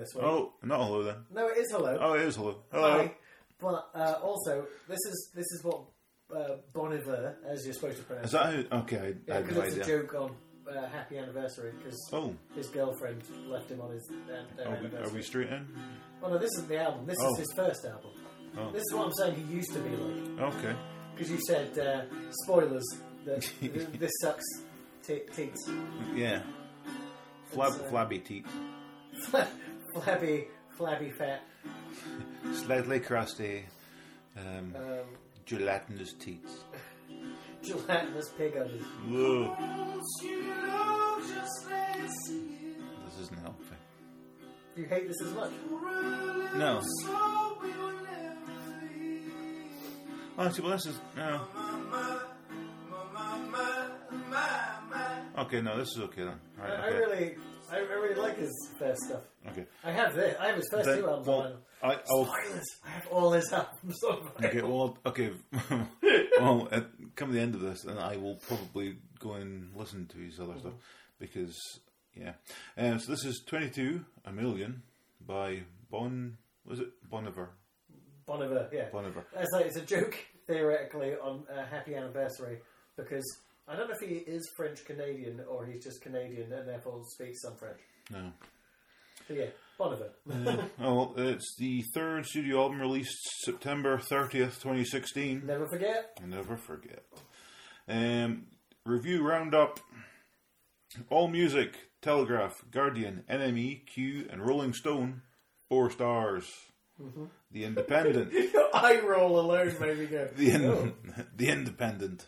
this week, Oh, not hello then. no, it is hello. Oh, it is hello. Hello. Hi. But uh, also, this is this is what uh, Bon Iver, as you're supposed to pronounce. Is that how? Okay, I, I yeah, had because no it's a joke on uh, Happy Anniversary because Oh, his girlfriend left him on his uh, their are we, anniversary. are we straight in? Well, no, this isn't the album. This Oh. is his first album. Oh. This is what I'm saying. He used to be like Okay. because you said uh, spoilers that th- this sucks. Teats, Yeah. Flab, It's, uh, flabby teeth. flabby, flabby fat. Slightly crusty. Um, Um, gelatinous teeth. gelatinous pig udders. Whoa. This isn't helping. You hate this as much. No. Actually, well, this is. No. Okay, no, this is okay then. I, Right, I really, I, I really like his first stuff. Okay. I have this. I have his first two albums. well, on I, I'll, Spoilers. I have all his albums on. Okay, well, okay. well, at, come to the end of this, and I will probably go and listen to his other stuff because, yeah. Um, so this is twenty-two a million by Bon. Was it Boniver? Boniver. Yeah. Boniver. It's like it's a joke theoretically on a happy anniversary because I don't know if he is French Canadian or he's just Canadian and therefore speaks some French. No. But yeah, Bon Iver. Uh, oh, it's the third studio album released September thirtieth, twenty sixteen. Never forget. Never forget. Um, review roundup. All music, Telegraph, Guardian, NME, Q, and Rolling Stone, four stars. The Independent, Your eye roll alone made me go. the in- oh. the Independent,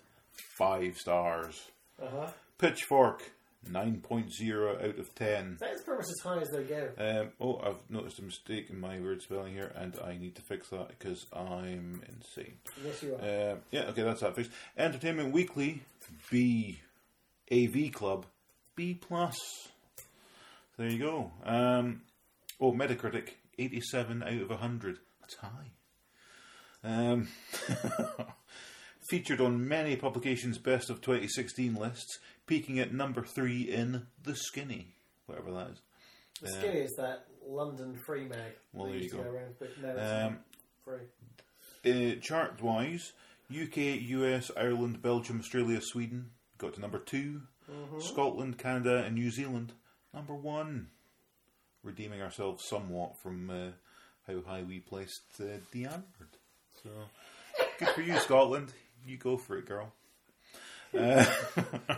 five stars. uh-huh. Pitchfork, nine point zero out of ten. That's pretty much as high as they go. Um, oh, I've noticed a mistake in my word spelling here, and I need to fix that because I'm insane. Yes, you are. Um, yeah, okay, that's that fixed. Entertainment Weekly, B. AV Club, B plus. There you go. Um, oh, Metacritic, eighty-seven out of hundred. That's high. Um, featured on many publications' best of 2016 lists, peaking at number three in The Skinny, whatever that is. the skinny is that London free mag. Well, there you go. around, but no, it's Um, free. Uh, chart wise, UK, US, Ireland, Belgium, Australia, Sweden got to number 2 Scotland, Canada, and New Zealand number one. Redeeming ourselves somewhat from uh, how high we placed uh, Die Antwoord. So good for you, Scotland. You go for it, girl. Uh,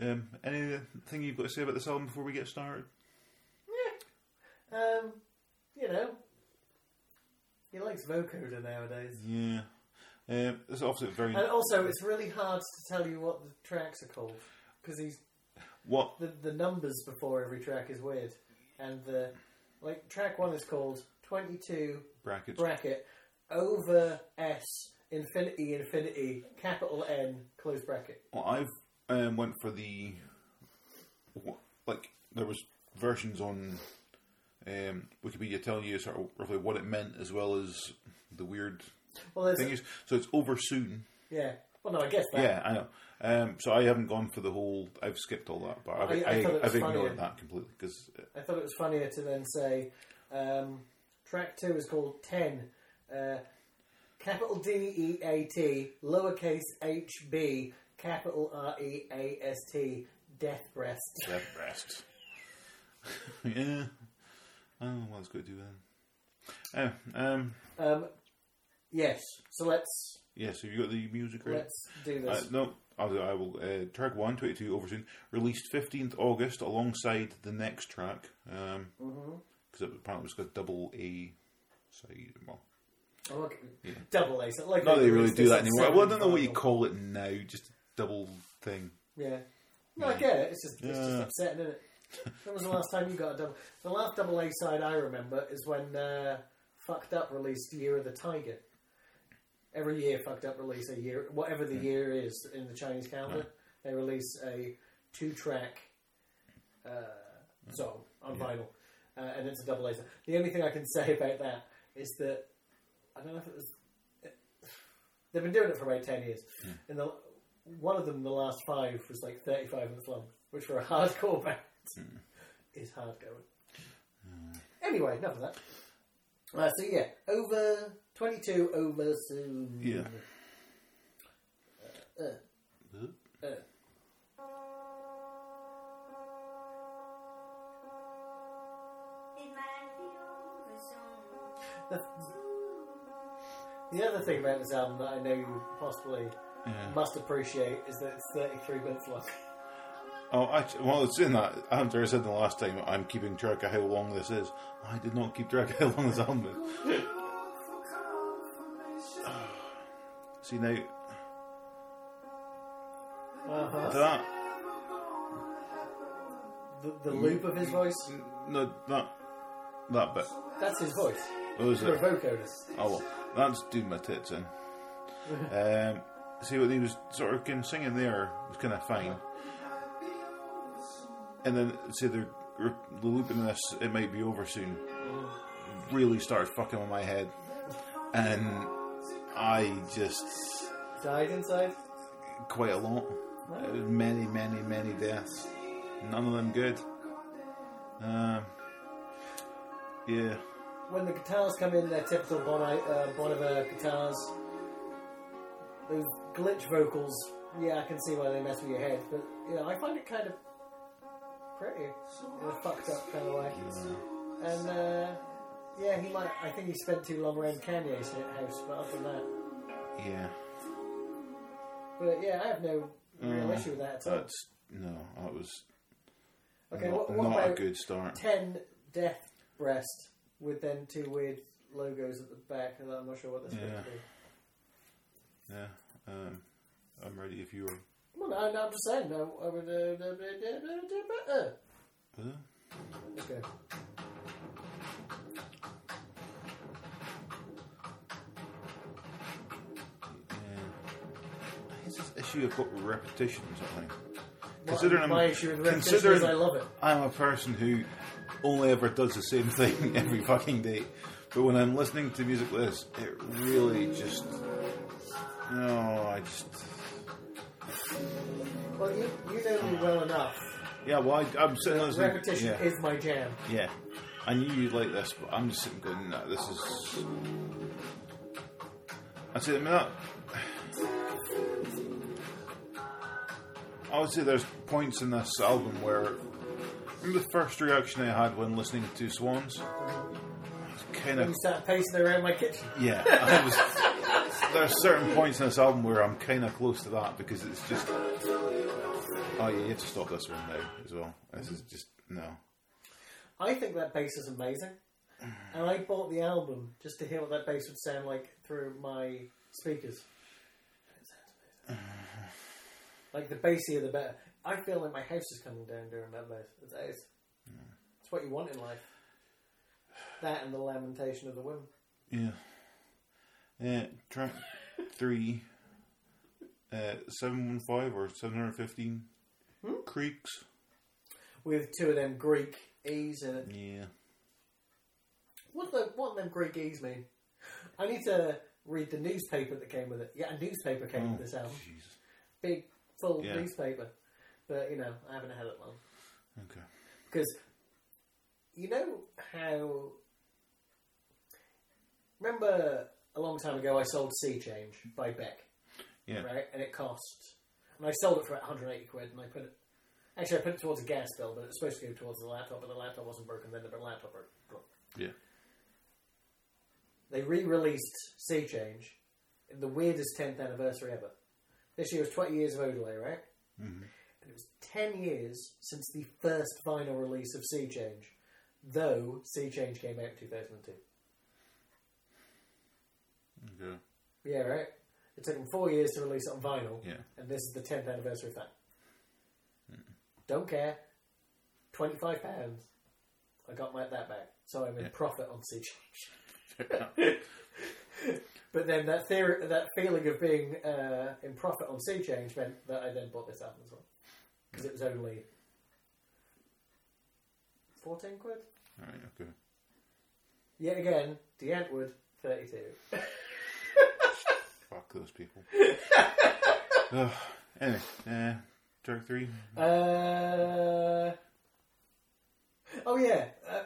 um, anything you've got to say about this album before we get started? Um, you know, he likes vocoder nowadays. Yeah. Um, it's obviously very. And also, it's really hard to tell you what the tracks are called because he's What the the numbers before every track is weird, and the like track one is called twenty two bracket bracket over S infinity infinity capital N close bracket. Well, I've um, went for the like there was versions on um, Wikipedia telling you sort of roughly what it meant as well as the weird Well, thing is. So it's over soon. yeah. Well, no, I guess that. Yeah, I know. Um, so I haven't gone for the whole. I've skipped all that, but I've, I- I, I have ignored that completely because I thought it was funnier to then say um, track two is called ten. Uh, capital D E A T, lowercase h b, capital R E A S T, death breast. death breast. yeah. Oh, well, it's good to do then. Oh, um, Um, yes, so let's Yes, So you got the music right? let's do Uh, no, I'll, I will. Uh, track 1, 22 over soon, released 15th August alongside the next track. Because Mm-hmm. it apparently was got double A side. Well, Oh, okay. Double A. So like not that they really do that anymore. Well, I don't know what you call it now, just double thing. Yeah. No, I get it. It's just, it's just upsetting, isn't it? When was the last time you got a double? The last double A side I remember is when uh, Fucked Up released Year of the Tiger. Every year, Fucked Up release a year, whatever the year is in the Chinese calendar, they release a two-track uh, song on vinyl, uh, and it's a double A. side. The only thing I can say about that is that I don't know if it was. They've been doing it for about ten years. And the one of them, the last five, was like 35 minutes long, which for a hardcore band is hard going. Anyway, enough of that. Uh, so yeah, over 22 over soon. Yeah. Uh, uh, uh. The, the other thing about this album that I know you possibly Yeah. must appreciate is that it's 33 minutes long. Oh, actually, well, it's in that. After I said the last time, I'm keeping track of how long this is. I did not keep track of how long this album is. See now Uh-huh. that The, the loop of his voice, no that that bit. that's his voice. Oh, is a it? Oh well, that's doing my tits in. Um, see what he was sort of kind of singing there was kind of fine, and then see the the loop in this it might be over soon. Really started fucking with my head, and I just Died inside? quite a lot. Many, many, many deaths. None of them good. Um, yeah. When the guitars come in, they're typical Bon, uh, bon Iver guitars. Those glitch vocals, yeah, I can see why they mess with your head, but you know, I find it kind of pretty in a fucked up kind of way. And uh, yeah, he might. I think he spent too long around Kanye's house, but other than that, Yeah. but yeah, I have no real Uh, issue with that at all. That's no, that was Okay, not, what, what not a good start. ten death breast with then two weird logos at the back? And I'm not sure what that's Yeah. supposed to be. Yeah. Um, I'm ready if you were. Well, no, no, I'm just saying. No, I would. Uh, uh, uh, Huh? okay. Yeah. It's this issue I've repetition or something. My- Considering my I'm, issue with repetition considering is I love it. I'm a person who only ever does the same thing every fucking day, but when I'm listening to music like this, it really just no, I just Well, you, you know me well enough. yeah. Well, I, I'm sitting listening. Repetition yeah. is my jam. Yeah, I knew you'd like this, but I'm just sitting going, no, this is. I say, I mean, that. I would say there's points in this album where. Remember the first reaction I had when listening to Two Swans? Kind of. you start pacing around my kitchen. Yeah, I was. There's certain points in this album where I'm kind of close to that because it's just. Oh, yeah, you have to stop this one now as well. This is just. No. I think that bass is amazing. And I bought the album just to hear what that bass would sound like through my speakers. It sounds amazing. Like the bassier the better. I feel like my house is coming down during that bass. It's, it's, it's what you want in life. That and the lamentation of the women. Yeah. Uh, track three, uh, 715 or 715 Creeks. With two of them Greek E's in it. Yeah. What the what do them Greek E's mean? I need to read the newspaper that came with it. Yeah, a newspaper came Oh, with this album. Jesus. Big, full Yeah. newspaper. But, you know, I haven't had it long. Okay. Because you know how. Remember a long time ago I sold Sea Change by Beck, Yeah. right? And it cost. And I sold it for 180 quid and I put it. Actually, I put it towards a gas bill, but it was supposed to go towards the laptop, but the laptop wasn't broken then, the laptop broke. Yeah. They re released Sea Change in the weirdest 10th anniversary ever. This year was 20 years of Odelay, right? Mhm. And it was 10 years since the first vinyl release of Sea Change, though Sea Change came out in 2002. Okay. Yeah, right? It took them four years to release it on vinyl, Yeah. and this is the 10th anniversary of that. Don't care. £25. I got my, that back. So I'm in Yeah. profit on Sea Change. But then that theory, that feeling of being uh, in profit on Sea Change meant that I then bought this album as well. Because it was only 14 quid. Alright, okay. Yet again, Die Antwoord, 32. Fuck those people. Ugh. Anyway, uh, track three. Uh, oh yeah. Uh,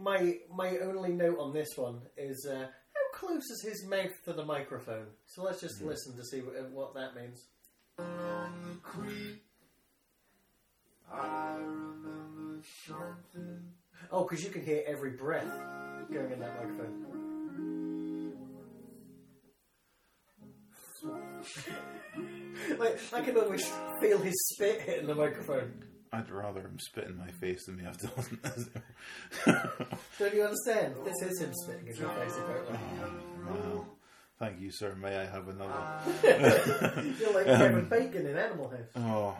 my my only note on this one is uh, how close is his mouth to the microphone? So let's just listen to see what, what that means. On the creek, I remember something. Oh, because you can hear every breath going in that microphone. like I can almost feel his spit hitting the microphone. I'd rather him spit in my face than me have to listen to. Don't you understand? This is him spitting in your face, apparently. Oh, wow. Thank you, sir. May I have another? You're like Kevin um, Bacon in Animal House. Oh.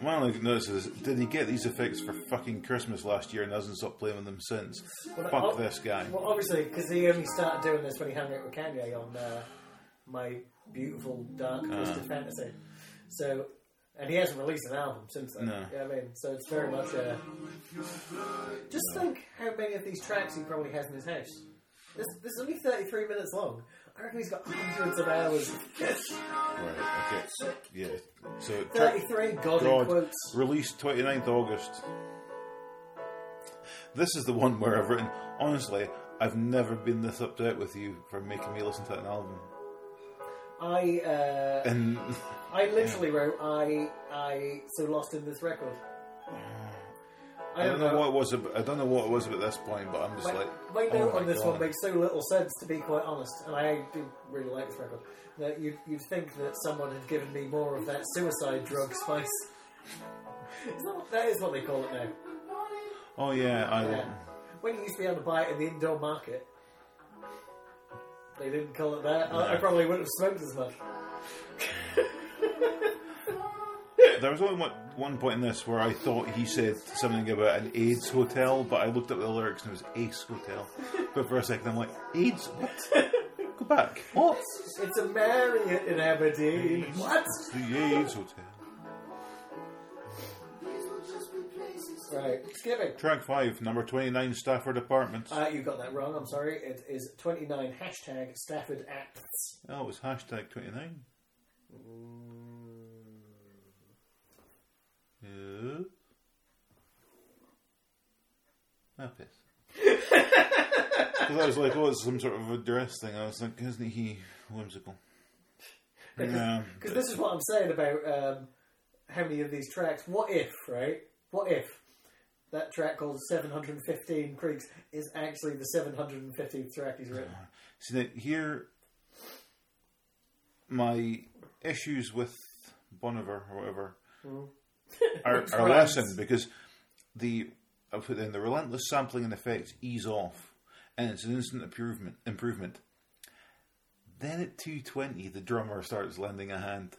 One of the is, did he get these effects for fucking Christmas last year and hasn't stopped playing with them since? Well, Fuck oh, this guy. Well, obviously, because he only started doing this when he hung out with Kanye on uh, my beautiful dark twisted fantasy. So, and he hasn't released an album since then. No. You know what I mean? So it's very much. Uh, just think how many of these tracks he probably has in his house. This, this is only 33 minutes long. I reckon he's got hundreds of hours. Right, okay. So, yeah. So, 33, God, in God, quotes. released 29th August. This is the one where I've written, honestly, I've never been this upset with you for making me listen to an album. I, uh, And I literally wrote, I, I so lost in this record. I don't know what it was. About, I don't know what it was about this point, but I'm just My, like, my oh note my on this God. one makes so little sense, to be quite honest, and I do really like this record. That you'd, you'd think that someone had given me more of that suicide drug spice. That, that is what they call it now. Oh yeah, I. Yeah. When you used to be able to buy it in the indoor market, they didn't call it that. I, I probably wouldn't have smoked as much. There was only one, one point in this where I thought he said something about an AIDS hotel, but I looked up the lyrics and it was Ace Hotel. But for a second, I'm like, AIDS? What? Go back. What? It's a Marriott in Aberdeen. What? The AIDS Hotel. Right, skipping. Track five, number twenty-nine, Stafford Apartments. Uh, you got that wrong. I'm sorry. It is 29 hashtag Stafford Acts. oh, it was hashtag twenty-nine. Yeah. Ah, piss. Because I was like, oh, it's some sort of a dress thing. I was like, isn't he whimsical? Yeah. Because this is what I'm saying about um, how many of these tracks. What if, right? What if that track called 715 Creeks is actually the 715th track he's written? See, now, here, my issues with Boniver or whatever are, Are ones? lessened because the in the relentless sampling and effects ease off, and it's an instant improvement. Improvement. Then at two twenty, the drummer starts lending a hand.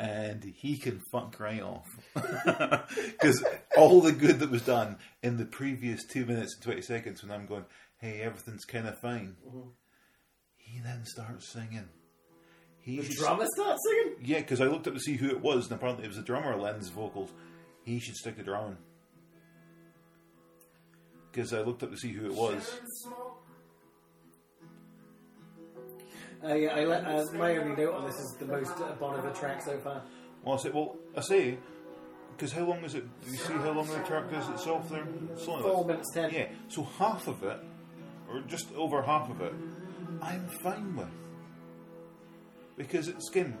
And he can fuck right off because all the good that was done in the previous two minutes and twenty seconds, when I'm going, "Hey, everything's kind of fine," mm-hmm. he then starts singing. He The drummer starts singing? yeah, because I looked up to see who it was, and apparently it was the drummer Len's vocals. He should stick to drumming. Because I looked up to see who it was. Uh, yeah, I let, uh, my only note on this is the most uh, Boniver track so far. Well, I said, well, I say, because how long is it? Do you see how long the track is itself there? Four minutes ten. Yeah, so half of it, or just over half of it, I'm fine with. Because it's skin.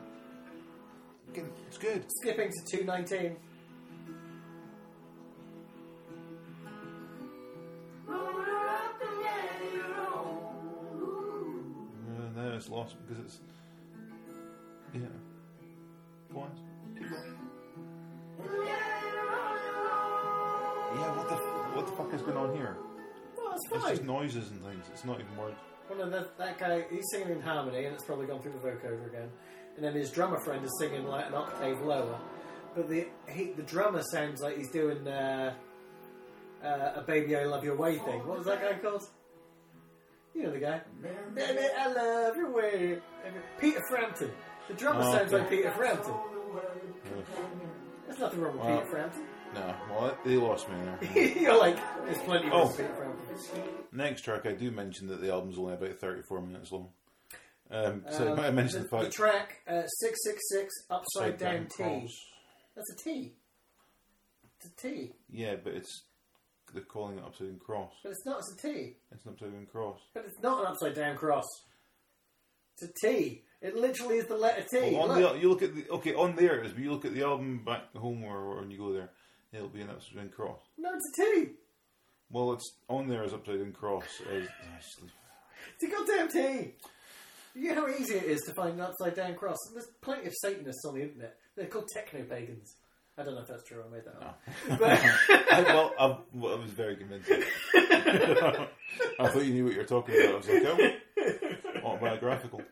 Skin, It's good. Skipping to 219. Uh, now it's lost because it's. Yeah. On. Keep going. Yeah, what the, what the fuck is going on here? Well, it's It's just noises and things. It's not even words. Well, no, that, that guy, he's singing in harmony, and it's probably gone through the vocoder again. And then his drummer friend is singing like an octave lower. But the he, the drummer sounds like he's doing uh, uh, a "Baby I Love Your Way" thing. What was that guy called? You know the guy. Baby I love your way. Peter Frampton. The drummer Oh, sounds okay. like Peter Frampton. There's nothing wrong with Wow. Peter Frampton. No, well, they lost me there. You're like, there's plenty Oh. of Peter Frampton. Next track, I do mention that the album's only about 34 minutes long. Um, so Um, I mentioned the, the, fact track uh, 666 Upside Down T. cross. That's a T. It's a T. Yeah, but it's they're calling it upside down cross. But it's not, it's a T. It's an upside down cross. But it's not an upside down cross. It's a T. It literally is the letter T. Well, on Look. the you look at the okay on there it is, but you look at the album back home or, or when you go there, it'll be an upside cross. No, it's a T. Well, it's on there as upside down cross. As, It's a goddamn T. You know how easy it is to find an upside down cross? There's plenty of Satanists on the internet. They're called techno pagans. I don't know if that's true. I made that up. But well, I, well, I was very convincing. I thought you knew what you were talking about. I was like, oh, autobiographical.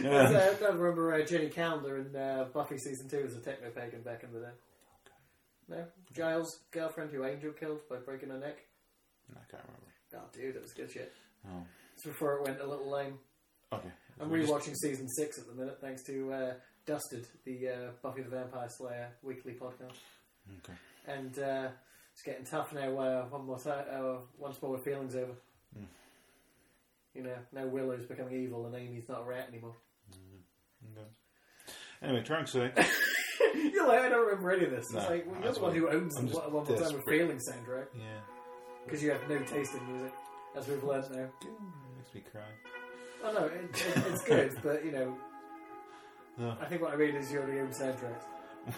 Yeah. I remember uh, Jenny Calendar in uh, Buffy season two as a techno pagan back in the day. No, Giles' girlfriend who Angel killed by breaking her neck. No, I can't remember. Oh, dude, that was good shit. Oh, It's before it went a little lame. okay. I'm We just- rewatching season six at the minute, thanks to uh, Dusted, the uh, Buffy the Vampire Slayer weekly podcast. Okay. And uh, it's getting tough now. Uh, one more time, uh, once more, with feelings over. Mm. You know, now Willow's becoming evil and Amy's not a rat anymore. Okay. Anyway, trying to say, you're like, I don't remember any of this. It's No, like, well, you're that's the one who owns I'm the just one more time with desperate. feelings soundtrack yeah, because you have no taste in music, as we've learned now. makes me cry. Oh no, it, it, it's good, but you know, No. I think what I mean is you're the own soundtracks.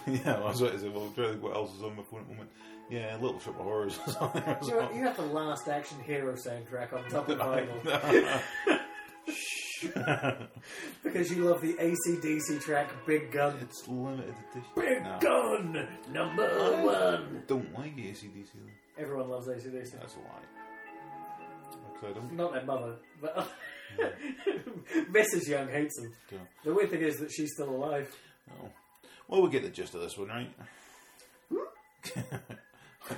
yeah, I was say, well, I'm trying to think what else is on my phone at the moment. Yeah, Little Shop of Horrors. or something You, you have the last action hero soundtrack on top of vinyl because you love the ACDC track Big Gun. it's limited edition. Big No. Gun, number one. Don't like ACDC though. Everyone loves ACDC. That's a lie. Because I don't. Not their mother, but Mrs. Young hates them. The weird thing is that she's still alive. Oh. Well, we get the gist of this one, right? Hmm?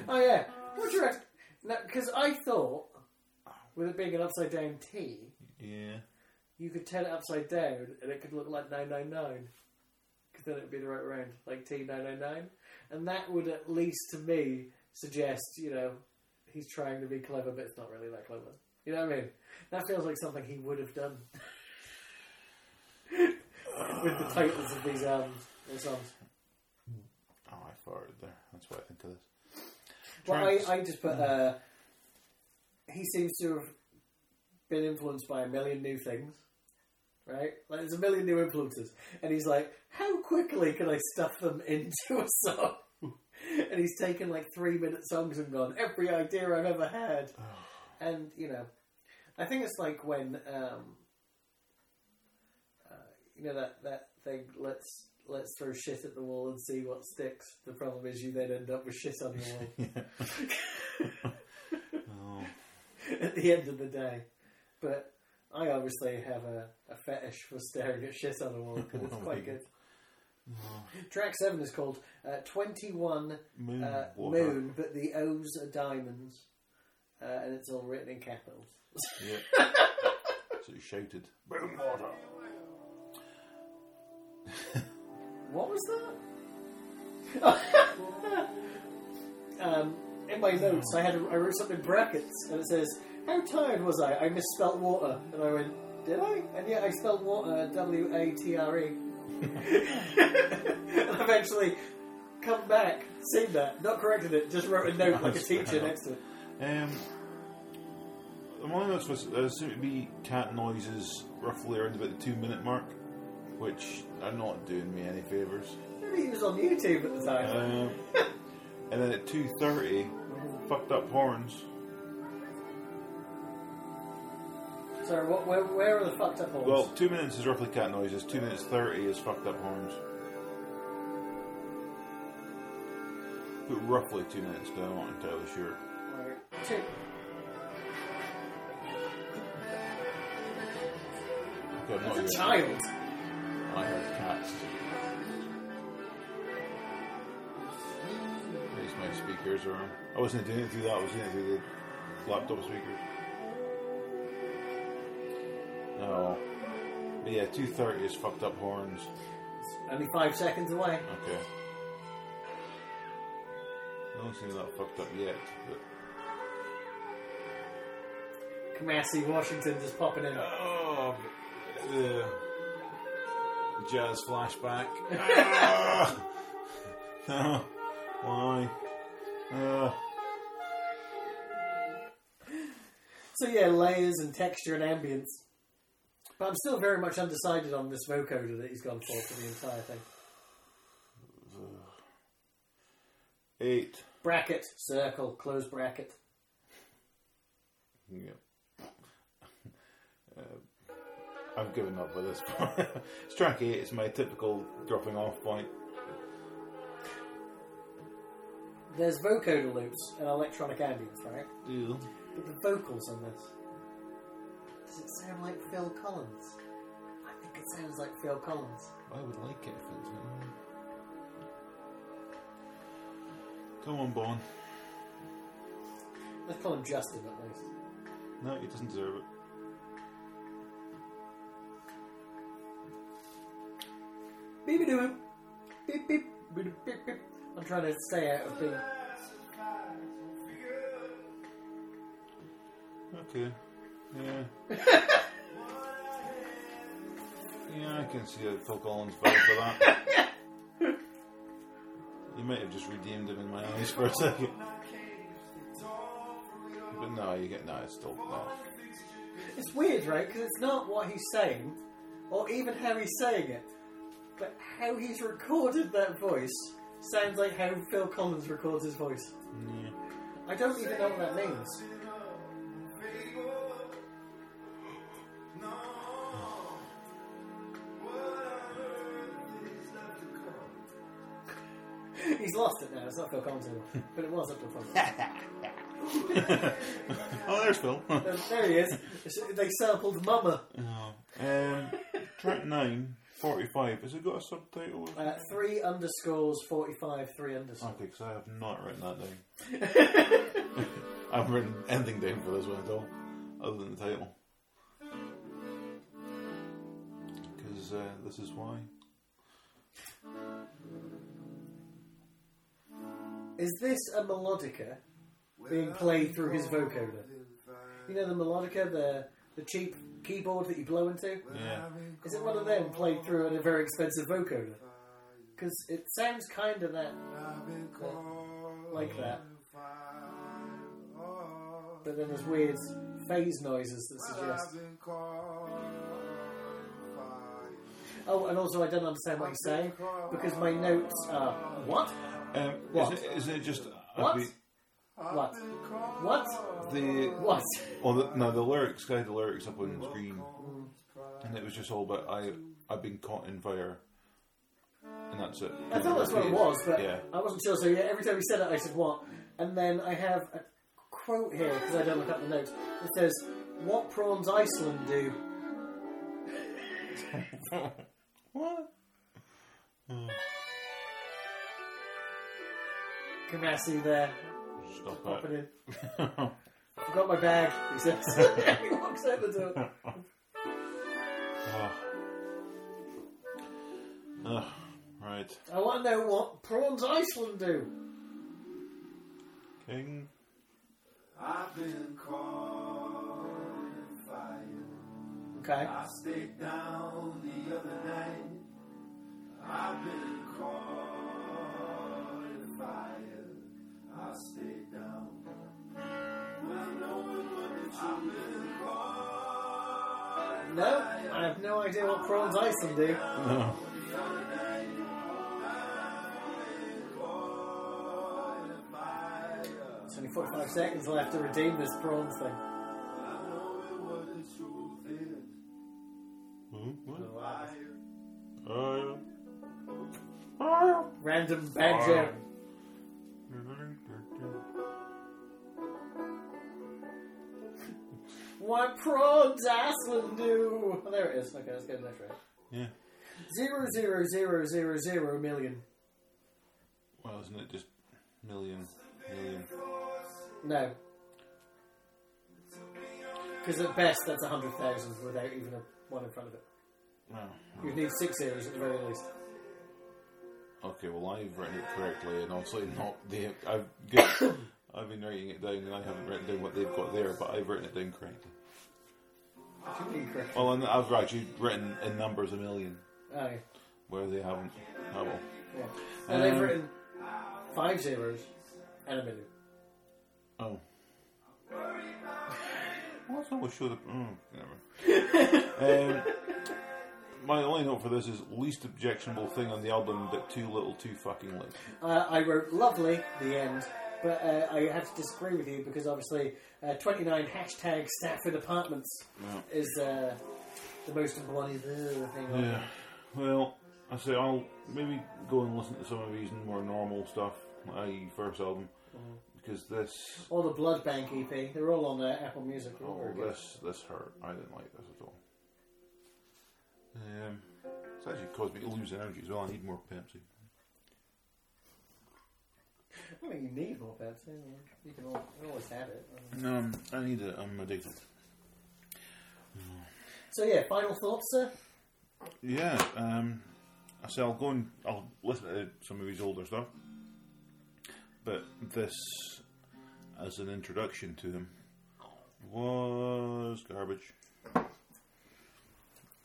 Oh yeah, what do you reckon? Because I thought, with it being an upside down T, Yeah. You could turn it upside down and it could look like 999. Because then it would be the right round, like T999. And that would at least to me suggest, you know, he's trying to be clever, but it's not really that clever. You know what I mean? That feels like something he would have done. With the titles of these albums or songs. Hmm. Oh, I farted there. That's what I think of this. Well, I, I just put, hmm. uh, he seems to have been influenced by a million new things, right? Like, there's a million new influences. And he's like, how quickly can I stuff them into a song? and he's taken like three minute songs and gone, every idea I've ever had. and, you know, I think it's like when, um, uh, you know, that, that thing, let's. Let's throw shit at the wall and see what sticks. The problem is you then end up with shit on your wall. Oh. at the end of the day. But I obviously have a, a fetish for staring at shit on a wall because it's Oh, quite good. Track 7 is called uh, 21 Moon. uh, water. Moon, but the O's are diamonds. Uh, and it's all written in capitals. Yeah. so he shouted, Moon water. What was that? um, in my notes, I had a, I wrote something in brackets, and it says, "How tired was I? I misspelt water." And I went, "Did I?" And yeah, I spelled water W A T R E. And I've actually come back, seen that, not corrected it, just wrote a note like a teacher next to it. Um, my notes was uh, seemed to be cat noises roughly around about the two minute mark, which are not doing me any favours. Maybe he was on YouTube at the time. Um, and then at two thirty, fucked up horns. Sorry, what, where, where are the fucked up holes? Well, two minutes is roughly cat noises. Two minutes thirty is fucked up horns. But roughly two minutes, but I'm not entirely sure. Right. Two. Okay, I'm not That's a child. I heard cats. These my speakers are on. I wasn't doing it through that, I was doing it through the laptop speakers. But yeah, 230 is fucked up horns. Only five seconds away. Okay. I don't seem that fucked up yet, but. Kamasi, Washington just popping in. Oh, Yeah. Jazz flashback. Ah! no. Why? Uh, So yeah, layers and texture and ambience. But I'm still very much undecided on this vocoder that he's gone for for the entire thing. eight. Bracket, circle, close bracket. Yeah. Uh, I've given up by this point. it's track eight. It's my typical dropping off point. There's vocoder loops and electronic ambience, right? Ew. But the vocals on this. Does it sound like Phil Collins? I think it sounds like Phil Collins. I would like it if it was. Come on, Bon. Let's call him Justin at least. No, he doesn't deserve it. Beep doo beep beep beep beep beep. I'm trying to stay out of being. Okay. Yeah. yeah, I can see a Phil Collins vibe for that. you might have just redeemed him in my eyes for a second. But no, you get no, it's still no. It's weird, right? Because it's not what he's saying, or even how he's saying it, but how he's recorded that voice sounds like how Phil Collins records his voice. Yeah. I don't even know what that means. Lost it now. It's not Collins anymore, but it was up to front. Oh, there's Phil. there, he is. They sampled Mama. Oh. Um, track 9, 45. Has it got a subtitle? Uh, three underscores, forty-five, three underscores. Okay, because I have not written that down. I haven't written anything down for this one at all, other than the title. Because uh, this is why. Is this a melodica being played through his vocoder? You know the melodica, the the cheap keyboard that you blow into? Yeah. Is it one of them played through a very expensive vocoder? Because it sounds kind of that, like that. But then there's weird phase noises that suggest. Oh, and also I don't understand what he's saying because my notes are what? Um, What? Is it, is it just. What? be- What? What? the. What? Well, the, no, the lyrics, I had the lyrics up on the screen, and it was just all about I, I've been caught in fire, and that's it. I thought that's what it was, but Yeah. I wasn't sure. So yeah, every time he said it, I said what, and then I have a quote here because I don't look up the notes. It says, "What prawns Iceland do?" What? Kamasi there, Stop popping it. in. got my bag. He says. he walks out the door. oh. Ugh, right. I want to know what prawns Iceland do. King. I've been caught in fire. Okay. I stayed down the other night. I've been caught in fire. I stayed down. Well, knowing what the I've in No, I have no idea what prawns Iceland do. No. It's only 45 seconds left to redeem this prawns thing. knowing what oh, oh, What prawns Iceland do? Oh, there it is. Okay, let's get the next right. Yeah. Zero zero zero zero zero million. Well, isn't it just million, million? No. Because at best that's a hundred thousand without even a one in front of it. Oh, You'd need six zeros at the very least. okay, well, I've written it correctly, and also not the. I've good, I've been writing it down, and I haven't written down what they've got there, but I've written it down correctly. Too many corrections. Well, and I've actually written in numbers a million, yeah. where they haven't. Oh well. yeah. And they've Um, written five zeros and a million. Oh. Well, that's not what showed up. Oh, never. um, my only note for this is least objectionable thing on the album, but too little, too fucking late. Uh, I wrote lovely, the end, but uh, I have to disagree with you because obviously uh, 29 hashtag Stafford Apartments Yeah. is uh, the most important thing. Yeah. Well, I say I'll maybe go and listen to some of these more normal stuff, i.e., first album, because this. Or the Blood Bank EP, they're all on uh, Apple Music. Oh, good. this this hurt. I didn't like this at all. Um, it's actually caused me to lose energy as well. I need more Pepsi. I mean, you need more Pepsi. You can al- you can always have it. No, I'm- I need it. I'm addicted. So yeah, final thoughts, sir? Yeah. Um, I say I'll go and I'll listen to some of his older stuff, but this, as an introduction to him, was garbage.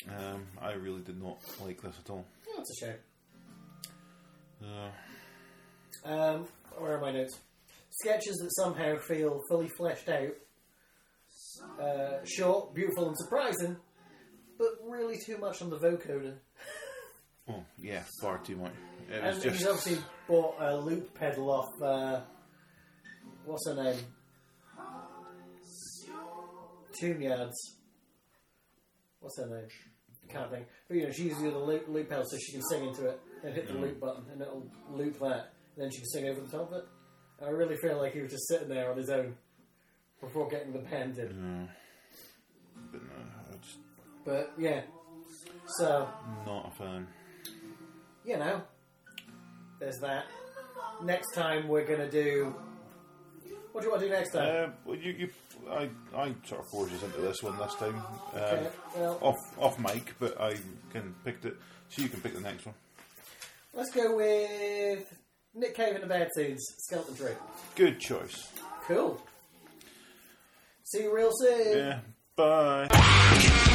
Um, I really did not like this at all. Oh, that's a shame. Uh, Um, where are my notes? Sketches that somehow feel fully fleshed out. Uh, short, beautiful, and surprising, but really too much on the vocoder. oh, yeah, far too much. It And was he's obviously bought a loop pedal off. Uh, what's her name? Tune Yards. What's her name? Can't think. But you know, she uses the loop, loop pedal so she can sing into it and hit the loop button and it'll loop that. Then she can sing over the top of it. I really feel like he was just sitting there on his own before getting the band in. Uh, but no, I just But yeah. So, not a fan. you know, there's that. Next time we're going to do. What do you want to do next time? Uh, well, you, you, I, I sort of forced us into this one this time. Um, Okay, well- off, off mic, but I can pick it. So you can pick the next one. Let's go with Nick Cave and the Bad Seeds, Skeleton Tree. Good choice. Cool. See you real soon. Yeah. Bye.